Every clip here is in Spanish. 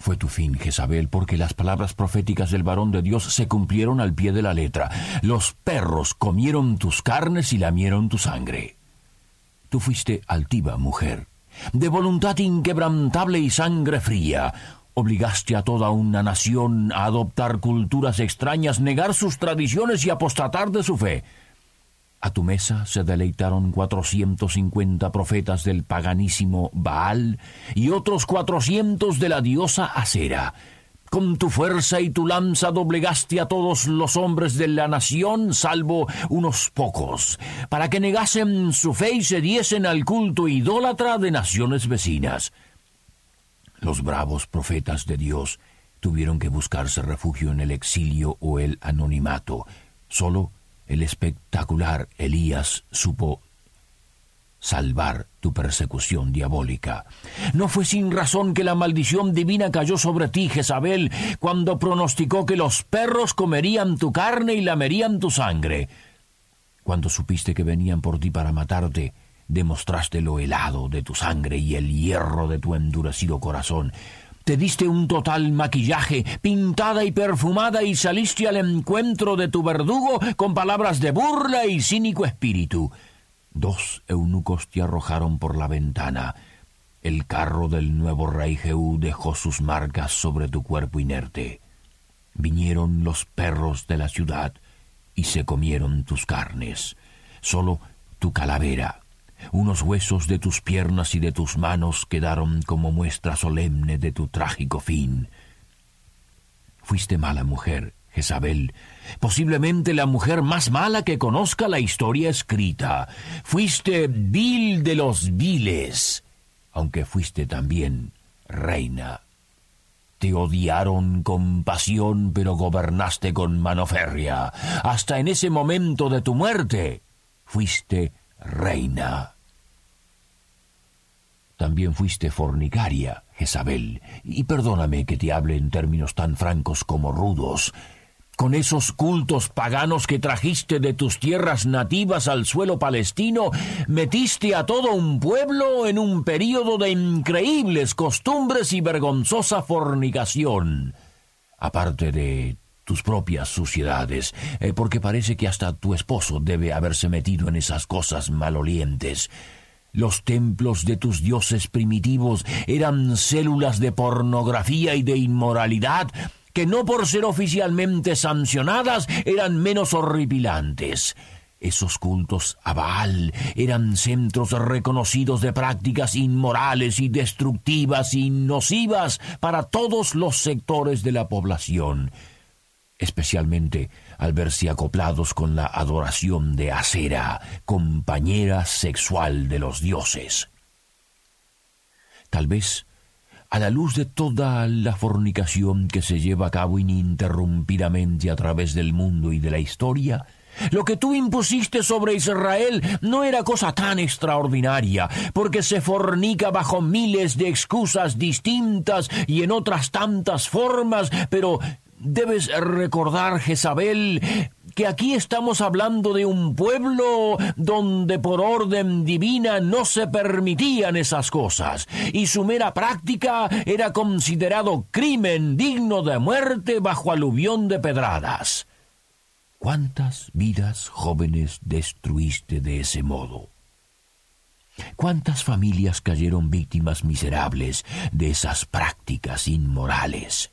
fue tu fin, Jezabel, porque las palabras proféticas del varón de Dios se cumplieron al pie de la letra. Los perros comieron tus carnes y lamieron tu sangre. Tú fuiste altiva, mujer, de voluntad inquebrantable y sangre fría. Obligaste a toda una nación a adoptar culturas extrañas, negar sus tradiciones y apostatar de su fe. A tu mesa se deleitaron cuatrocientos cincuenta profetas del paganísimo Baal y otros cuatrocientos de la diosa Acera. Con tu fuerza y tu lanza doblegaste a todos los hombres de la nación, salvo unos pocos, para que negasen su fe y se diesen al culto idólatra de naciones vecinas. Los bravos profetas de Dios tuvieron que buscarse refugio en el exilio o el anonimato. Solo el espectacular Elías supo salvar tu persecución diabólica. No fue sin razón que la maldición divina cayó sobre ti, Jezabel, cuando pronosticó que los perros comerían tu carne y lamerían tu sangre. Cuando supiste que venían por ti para matarte, demostraste lo helado de tu sangre y el hierro de tu endurecido corazón. Te diste un total maquillaje, pintada y perfumada, y saliste al encuentro de tu verdugo con palabras de burla y cínico espíritu. Dos eunucos te arrojaron por la ventana. El carro del nuevo rey Jehú dejó sus marcas sobre tu cuerpo inerte. Vinieron los perros de la ciudad y se comieron tus carnes. Solo tu calavera unos huesos de tus piernas y de tus manos quedaron como muestra solemne de tu trágico fin. Fuiste mala mujer, Jezabel, posiblemente la mujer más mala que conozca la historia escrita. Fuiste vil de los viles, aunque fuiste también reina. Te odiaron con pasión, pero gobernaste con mano férrea. Hasta en ese momento de tu muerte, fuiste reina. También fuiste fornicaria, Jezabel, y perdóname que te hable en términos tan francos como rudos. Con esos cultos paganos que trajiste de tus tierras nativas al suelo palestino, metiste a todo un pueblo en un período de increíbles costumbres y vergonzosa fornicación. Aparte de tus propias suciedades, eh, porque parece que hasta tu esposo debe haberse metido en esas cosas malolientes. Los templos de tus dioses primitivos eran células de pornografía y de inmoralidad que no por ser oficialmente sancionadas eran menos horripilantes. Esos cultos a Baal eran centros reconocidos de prácticas inmorales y destructivas y nocivas para todos los sectores de la población especialmente al verse acoplados con la adoración de Acera, compañera sexual de los dioses. Tal vez, a la luz de toda la fornicación que se lleva a cabo ininterrumpidamente a través del mundo y de la historia, lo que tú impusiste sobre Israel no era cosa tan extraordinaria, porque se fornica bajo miles de excusas distintas y en otras tantas formas, pero Debes recordar, Jezabel, que aquí estamos hablando de un pueblo donde por orden divina no se permitían esas cosas, y su mera práctica era considerado crimen digno de muerte bajo aluvión de pedradas. ¿Cuántas vidas jóvenes destruiste de ese modo? ¿Cuántas familias cayeron víctimas miserables de esas prácticas inmorales?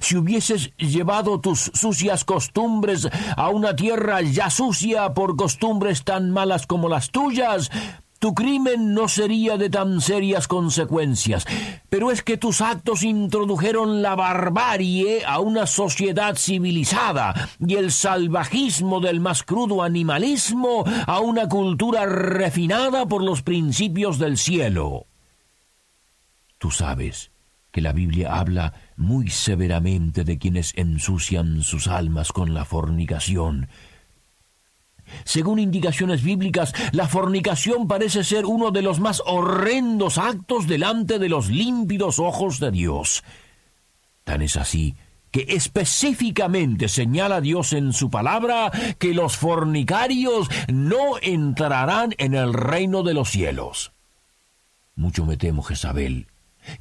Si hubieses llevado tus sucias costumbres a una tierra ya sucia por costumbres tan malas como las tuyas, tu crimen no sería de tan serias consecuencias, pero es que tus actos introdujeron la barbarie a una sociedad civilizada y el salvajismo del más crudo animalismo a una cultura refinada por los principios del cielo. Tú sabes que la Biblia habla muy severamente de quienes ensucian sus almas con la fornicación. Según indicaciones bíblicas, la fornicación parece ser uno de los más horrendos actos delante de los límpidos ojos de Dios. Tan es así que específicamente señala Dios en su palabra que los fornicarios no entrarán en el reino de los cielos. Mucho me temo, Jezabel,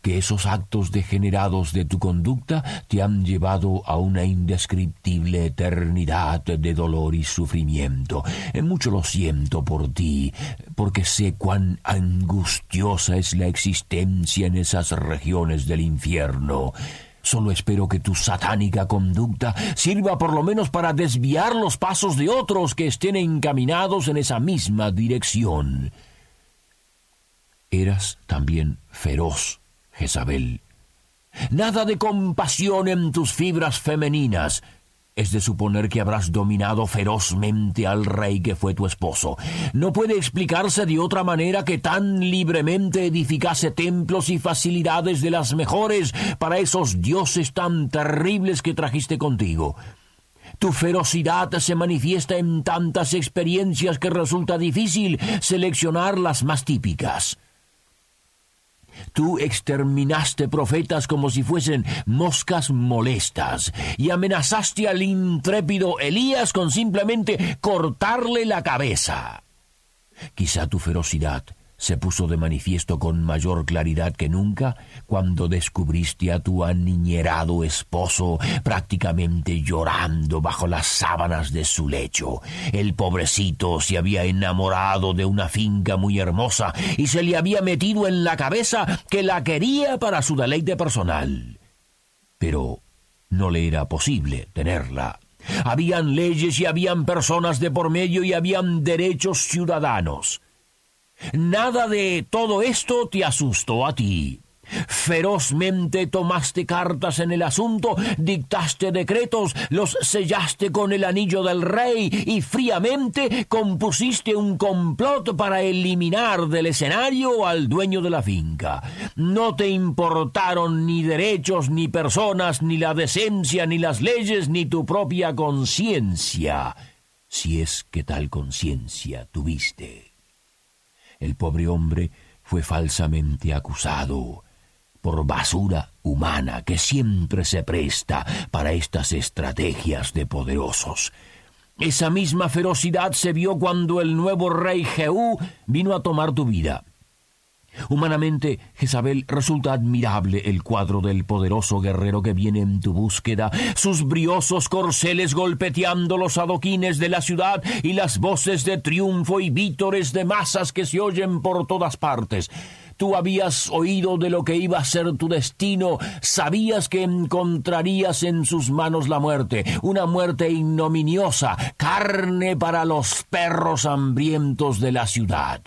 que esos actos degenerados de tu conducta te han llevado a una indescriptible eternidad de dolor y sufrimiento. Mucho lo siento por ti, porque sé cuán angustiosa es la existencia en esas regiones del infierno. Solo espero que tu satánica conducta sirva por lo menos para desviar los pasos de otros que estén encaminados en esa misma dirección. Eras también feroz, Jezabel. Nada de compasión en tus fibras femeninas, es de suponer que habrás dominado ferozmente al rey que fue tu esposo. No puede explicarse de otra manera que tan libremente edificase templos y facilidades de las mejores para esos dioses tan terribles que trajiste contigo. Tu ferocidad se manifiesta en tantas experiencias que resulta difícil seleccionar las más típicas. Tú exterminaste profetas como si fuesen moscas molestas y amenazaste al intrépido Elías con simplemente cortarle la cabeza. Quizá tu ferocidad se puso de manifiesto con mayor claridad que nunca cuando descubriste a tu aniñerado esposo prácticamente llorando bajo las sábanas de su lecho. El pobrecito se había enamorado de una finca muy hermosa y se le había metido en la cabeza que la quería para su deleite personal. Pero no le era posible tenerla. Habían leyes y habían personas de por medio y habían derechos ciudadanos. Nada de todo esto te asustó a ti. Ferozmente tomaste cartas en el asunto, dictaste decretos, los sellaste con el anillo del rey y fríamente compusiste un complot para eliminar del escenario al dueño de la finca. No te importaron ni derechos, ni personas, ni la decencia, ni las leyes, ni tu propia conciencia, si es que tal conciencia tuviste el pobre hombre fue falsamente acusado por basura humana que siempre se presta para estas estrategias de poderosos. Esa misma ferocidad se vio cuando el nuevo rey Jehú vino a tomar tu vida. Humanamente, Jezabel, resulta admirable el cuadro del poderoso guerrero que viene en tu búsqueda, sus briosos corceles golpeteando los adoquines de la ciudad y las voces de triunfo y vítores de masas que se oyen por todas partes. Tú habías oído de lo que iba a ser tu destino, sabías que encontrarías en sus manos la muerte, una muerte ignominiosa, carne para los perros hambrientos de la ciudad.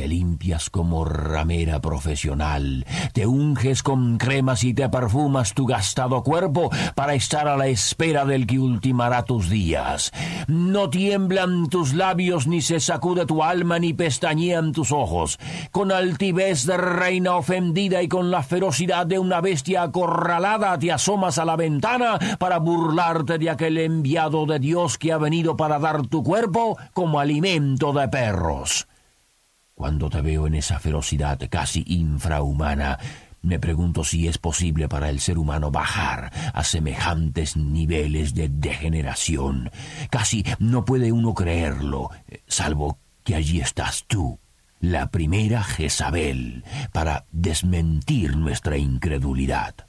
Te limpias como ramera profesional, te unges con cremas y te perfumas tu gastado cuerpo para estar a la espera del que ultimará tus días. No tiemblan tus labios, ni se sacude tu alma, ni pestañean tus ojos. Con altivez de reina ofendida y con la ferocidad de una bestia acorralada te asomas a la ventana para burlarte de aquel enviado de Dios que ha venido para dar tu cuerpo como alimento de perros. Cuando te veo en esa ferocidad casi infrahumana, me pregunto si es posible para el ser humano bajar a semejantes niveles de degeneración. Casi no puede uno creerlo, salvo que allí estás tú, la primera Jezabel, para desmentir nuestra incredulidad.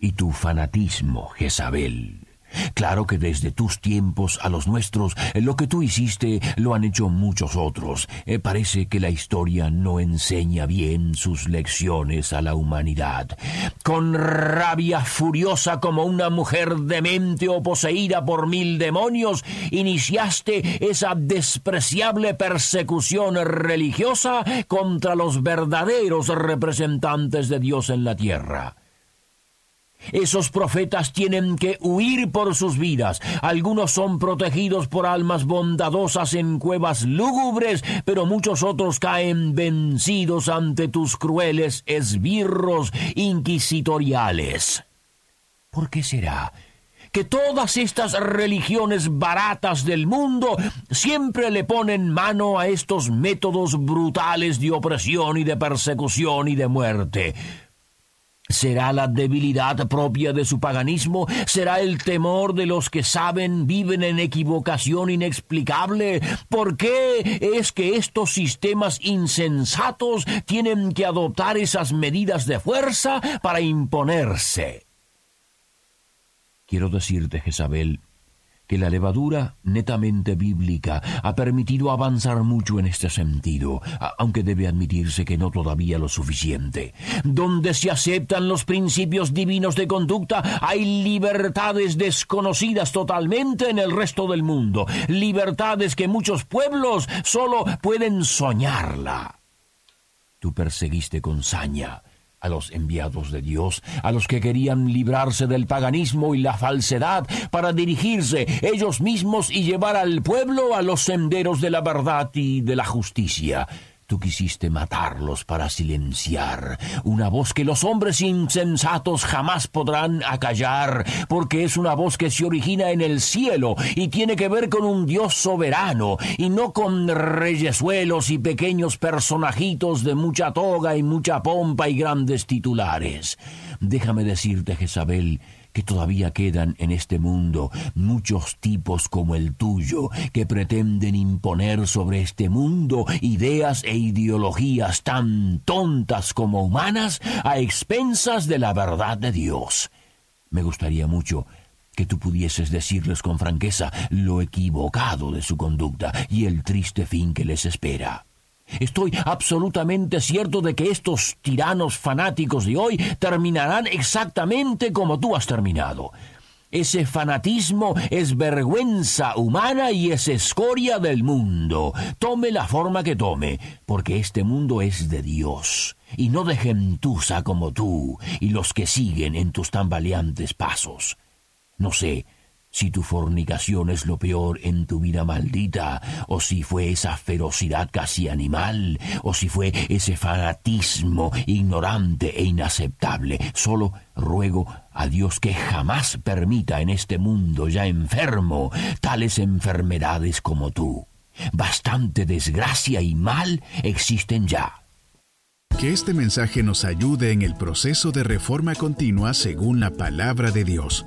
Y tu fanatismo, Jezabel, Claro que desde tus tiempos a los nuestros, eh, lo que tú hiciste lo han hecho muchos otros. Eh, parece que la historia no enseña bien sus lecciones a la humanidad. Con rabia furiosa como una mujer demente o poseída por mil demonios, iniciaste esa despreciable persecución religiosa contra los verdaderos representantes de Dios en la tierra. Esos profetas tienen que huir por sus vidas. Algunos son protegidos por almas bondadosas en cuevas lúgubres, pero muchos otros caen vencidos ante tus crueles esbirros inquisitoriales. ¿Por qué será? que todas estas religiones baratas del mundo siempre le ponen mano a estos métodos brutales de opresión y de persecución y de muerte. ¿Será la debilidad propia de su paganismo? ¿Será el temor de los que saben viven en equivocación inexplicable? ¿Por qué es que estos sistemas insensatos tienen que adoptar esas medidas de fuerza para imponerse? Quiero decirte, Jezabel, que la levadura netamente bíblica ha permitido avanzar mucho en este sentido, aunque debe admitirse que no todavía lo suficiente. Donde se aceptan los principios divinos de conducta, hay libertades desconocidas totalmente en el resto del mundo, libertades que muchos pueblos solo pueden soñarla. Tú perseguiste con saña a los enviados de Dios, a los que querían librarse del paganismo y la falsedad para dirigirse ellos mismos y llevar al pueblo a los senderos de la verdad y de la justicia. Tú quisiste matarlos para silenciar una voz que los hombres insensatos jamás podrán acallar, porque es una voz que se origina en el cielo y tiene que ver con un Dios soberano y no con reyesuelos y pequeños personajitos de mucha toga y mucha pompa y grandes titulares. Déjame decirte, Jezabel, que todavía quedan en este mundo muchos tipos como el tuyo que pretenden imponer sobre este mundo ideas e ideologías tan tontas como humanas a expensas de la verdad de Dios. Me gustaría mucho que tú pudieses decirles con franqueza lo equivocado de su conducta y el triste fin que les espera. Estoy absolutamente cierto de que estos tiranos fanáticos de hoy terminarán exactamente como tú has terminado. Ese fanatismo es vergüenza humana y es escoria del mundo. Tome la forma que tome, porque este mundo es de Dios, y no de gentuza como tú y los que siguen en tus tambaleantes pasos. No sé, si tu fornicación es lo peor en tu vida maldita, o si fue esa ferocidad casi animal, o si fue ese fanatismo ignorante e inaceptable, solo ruego a Dios que jamás permita en este mundo ya enfermo tales enfermedades como tú. Bastante desgracia y mal existen ya. Que este mensaje nos ayude en el proceso de reforma continua según la palabra de Dios.